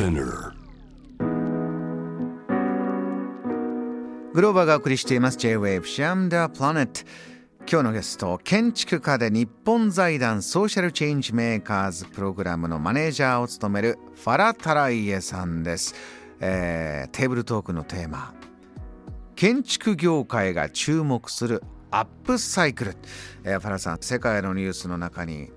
Spinner. グローバーがお送りしています。J-Wave シャムダープラネット今日のゲスト建築家で日本財団ソーシャルチェンジメーカーズプログラムのマネージャーを務めるファラ・タライエさんです、えーテーブルトークのテーマ。建築業界が注目するアップサイクル、えーファラさん世界のニュースの中に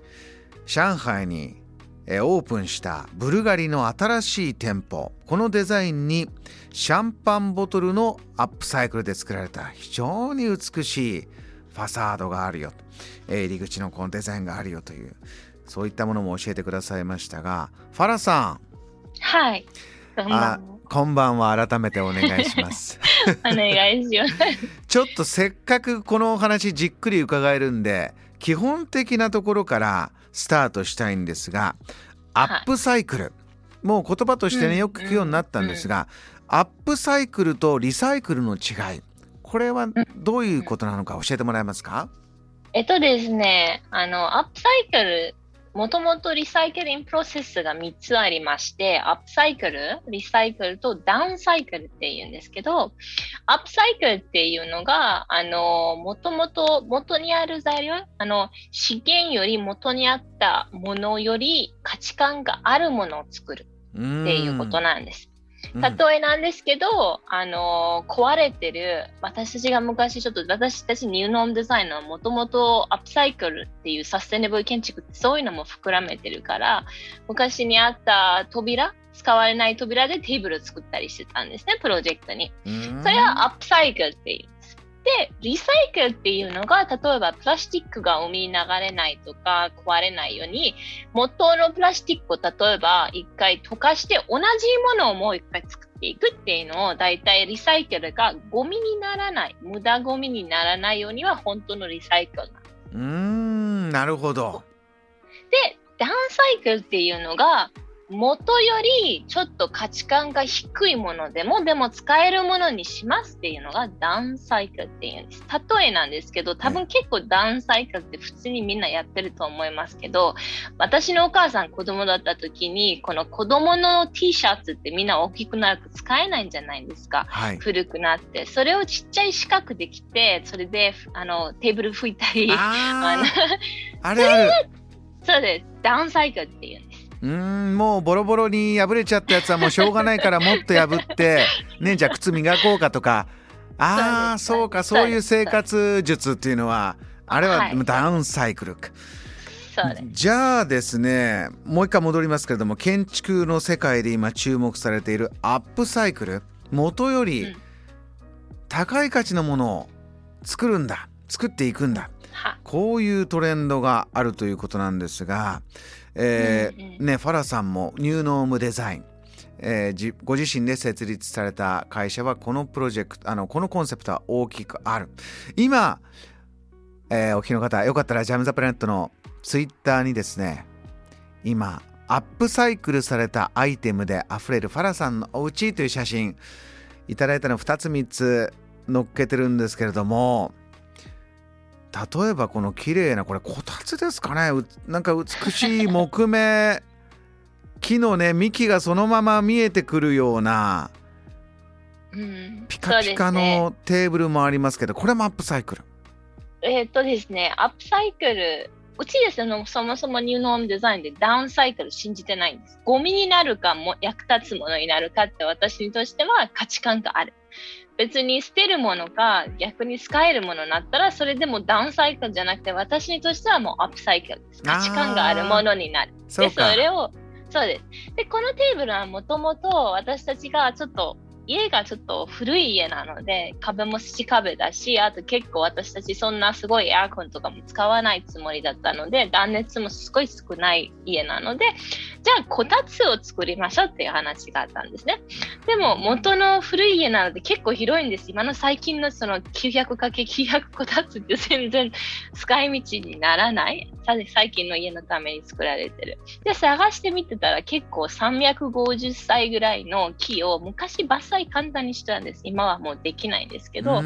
上海にえーオープンしたブルガリの新しい店舗。このデザインにシャンパンボトルのアップサイクルで作られた非常に美しいファサードがあるよ、えー入り口のこのデザインがあるよというそういったものも教えてくださいましたがファラさはい。こんんあばんはこんばんは。改めてお願いします。お願いします。ちょっとせっかくこのお話じっくり伺えるんで基本的なところからスタートしたいんですがアップサイクル、もう言葉としてねうん。よく聞くようになったんですが、アップサイクルとリサイクルの違い。これはどういうことなのか教えてもらえますか、えっとですね、あの、アップサイクル、もともとリサイクリングプロセスが3つありまして、アップサイクル、リサイクルとダウンサイクルっていうんですけど、アップサイクルっていうのが、あの、もともと元にある材料、あの、資源より元にあったものより価値観があるものを作るっていうことなんです。うん。例えなんですけど、あのー壊れてる、私たちが昔ちょっと、私たちニューノームデザインのもともとアップサイクルっていうサステナブル建築ってそういうのも含めてるから、昔にあった扉、使われない扉でテーブルを作ったりしてたんですね、プロジェクトに。うん。それはアップサイクルっていう。んでリサイクルっていうのが、例えばプラスチックが海に流れないとか壊れないように、元のプラスチックを例えば一回溶かして同じものをもう一回作っていくっていうのを、だいたいリサイクルがゴミにならない、無駄ゴミにならないようには本当のリサイクルうーんなるほど。で、ダウンサイクルっていうのが、元よりちょっと価値観が低いものでも、でも使えるものにしますっていうのがダウンサイクルっていうんです。例えなんですけど、多分結構ダウンサイクルって普通にみんなやってると思いますけど、私のお母さん子供だった時に、この子供の T シャツってみんな大きくなると使えないんじゃないですか。はい古くなって。それをちっちゃい四角できて、それであのテーブル拭いたり、あのあれ そうです。ダウンサイクルっていうんです。うーんもうボロボロに破れちゃったやつはもうしょうがないからもっと破って ねじゃあ靴磨こうかとか。ああそうかそういう生活術っていうのはあれははい。ダウンサイクルか。じゃあですねもう一回戻りますけれども建築の世界で今注目されているアップサイクル元よりうん。高い価値のものを作るんだ。作っていくんだ。はこういうトレンドがあるということなんですが、えーね、ファラさんもニューノームデザイン、えーじご自身で設立された会社はこのプロジェクトあのこのコンセプトは大きくある。今、えーお聞きの方よかったらジャム・ザ・プラネットのツイッターにですね今アップサイクルされたアイテムであふれるファラさんのお家という写真いただいたの2つ3つ載っけてるんですけれども例えばこの綺麗なこれこたつですかね。うなんか美しい木目。木のね幹がそのまま見えてくるような。うん。ピカピカのテーブルもありますけどこれもアップサイクル。えーっとですね、アップサイクル、うちですね、そもそもニューノームデザインでダウンサイクル信じてないんです。ゴミになるかも役立つものになるかって私としては価値観がある。別に捨てるものか逆に使えるものになったらそれでもダウンサイクルじゃなくて私にとしてはもうアップサイクルです。価値観があるものになる。で、それを、そうです。で、このテーブルはもともと私たちがちょっと家がちょっと古い家なので壁も土壁だしあと結構私たちそんなすごいエアコンとかも使わないつもりだったので断熱もすごい少ない家なのでじゃあこたつを作りましょうっていう話があったんですね。でも元の古い家なので結構広いんです。今の最近のその 900×900 こたつって全然使い道にならない。最近の家のために作られてる。で探してみてたら結構350歳ぐらいの木を昔伐採伐採簡単にしてたんです。今はもうできないんですけど、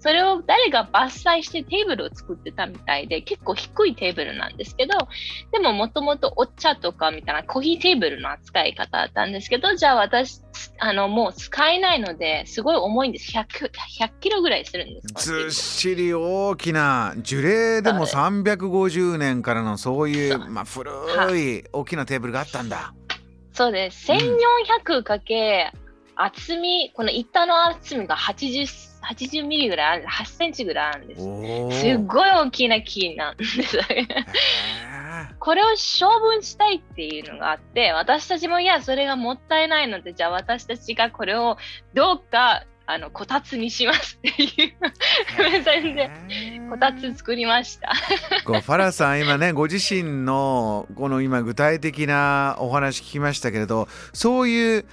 それを誰が伐採してテーブルを作ってたみたいで、結構低いテーブルなんですけど、でももともとお茶とかみたいなコーヒーテーブルの扱い方だったんですけど、じゃあ私、あの、もう使えないので、すごい重いんです。100, 100キロぐらいするんです。ずっしり大きな、樹齢でも350年からのそういう、まあ、古い大きなテーブルがあったんだ。そうです。1400かけ、厚み、この板の厚みが80、80ミリぐらいある、8センチぐらいあるんです。すっごい大きな木なんです。これを処分したいっていうのがあって、私たちもいや、それがもったいないので、じゃあ私たちがこれをどうかあのこたつにしますっていう。全然 こたつ作りました。ファラさん今ねご自身のこの今具体的なお話聞きましたけれどそういう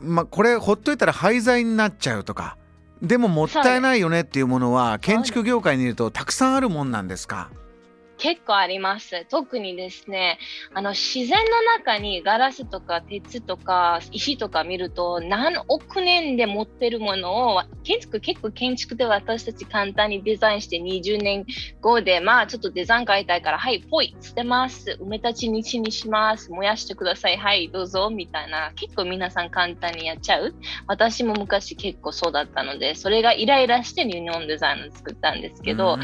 まあこれほっといたら廃材になっちゃうとか。でももったいないよねっていうものは建築業界にいるとたくさんあるもんなんですか？結構あります。特にですね、あの自然の中にガラスとか鉄とか石とか見ると何億年で持ってるものを建築結構建築で私たち簡単にデザインして20年後でまあちょっとデザイン変えたいからはいぽい捨てます。埋め立ち日にします。燃やしてください。はいどうぞ。みたいな結構皆さん簡単にやっちゃう。私も昔結構そうだったのでそれがイライラして日本デザインを作ったんですけど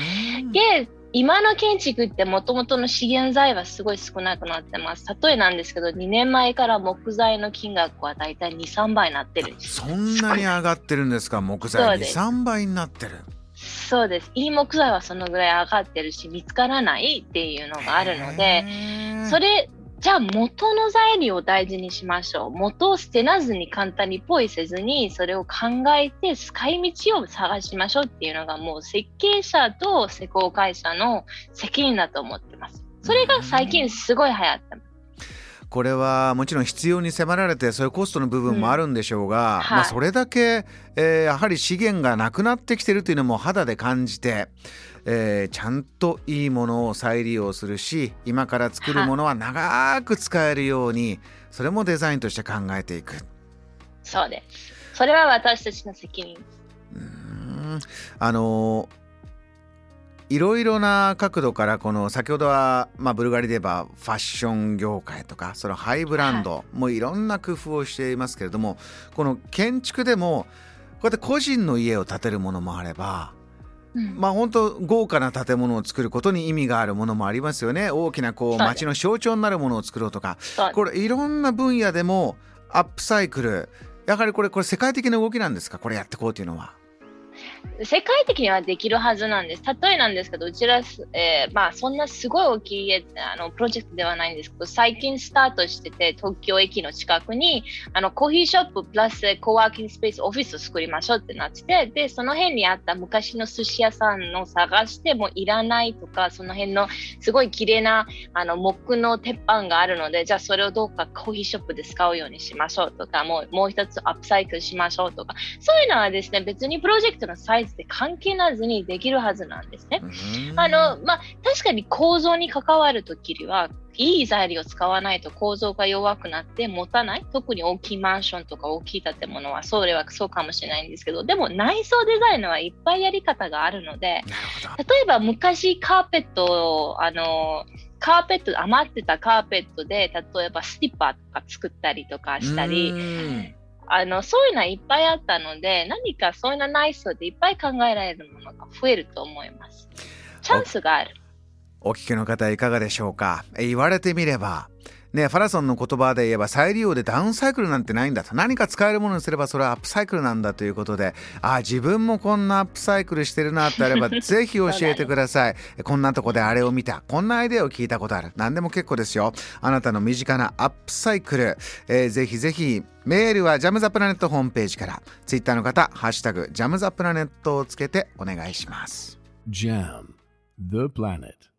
で今の建築ってもともとの資源材はすごい少なくなってます。例えなんですけど、2年前から木材の金額はだいたい2、3倍になってるんです。そんなに上がってるんですか、木材2、3倍になってる。そうです。いい木材はそのぐらい上がってるし、見つからないっていうのがあるので、それじゃあ元の材料を大事にしましょう。元を捨てなずに簡単にポイせずに、それを考えて使い道を探しましょうっていうのがもう設計者と施工会社の責任だと思ってます。それが最近すごい流行ってます。これはもちろん必要に迫られてそういうコストの部分もあるんでしょうが、うん。はい、まあ、それだけ、えー、やはり資源がなくなってきてるというのも肌で感じて、えー、ちゃんといいものを再利用するし今から作るものは長く使えるようにそれもデザインとして考えていく。そうです。それは私たちの責任うん。あのいろいろな角度からこの先ほどは、まあ、ブルガリで言えばファッション業界とかそのハイブランド、もいろんな工夫をしていますけれどもこの建築でもこうやって個人の家を建てるものもあればまあ本当豪華な建物を作ることに意味があるものもありますよね。大きなこう街の象徴になるものを作ろうとか。これいろんな分野でもアップサイクル。やはりこれこれ世界的な動きなんですか？これやっていこうというのは。世界的にはできるはずなんです。例えなんですけど、うちら、えー、まあ、そんなすごい大きいあのプロジェクトではないんですけど、最近スタートしてて、東京駅の近くにあのコーヒーショッププラスコワーキングスペースオフィスを作りましょうってなってて、で、その辺にあった昔の寿司屋さんの探してもいらないとか、その辺のすごい綺麗なあの木の鉄板があるので、じゃあそれをどうかコーヒーショップで使うようにしましょうとか、もうもう一つアップサイクルしましょうとか、そういうのはですね、別にプロジェクトの最サイズで関係なずにできるはずなんですね。あの、まあ、確かに構造に関わるときには、いい材料を使わないと構造が弱くなって持たない。特に大きいマンションとか大きい建物は、それはそうかもしれないんですけど、でも内装デザインはいっぱいやり方があるので、例えば昔カーペットを、あの、カーペット、余ってたカーペットで、例えばスティッパーとか作ったりとかしたり、あの、そういうのはいっぱいあったので、何かそういうのないそうでいっぱい考えられるものが増えると思います。チャンスがある。お聞きの方いかがでしょうか？言われてみれば、ね、ファラソンの言葉で言えば再利用でダウンサイクルなんてないんだと。何か使えるものにすればそれはアップサイクルなんだということで。あ自分もこんなアップサイクルしてるなってあれば ぜひ教えてください。こんなとこであれを見た。こんなアイデアを聞いたことある。何でも結構ですよ。あなたの身近なアップサイクル、えー、ぜひぜひメールはジャムザプラネットホームページから。ツイッターの方ハッシュタグジャムザプラネットをつけてお願いします。JAM The Planet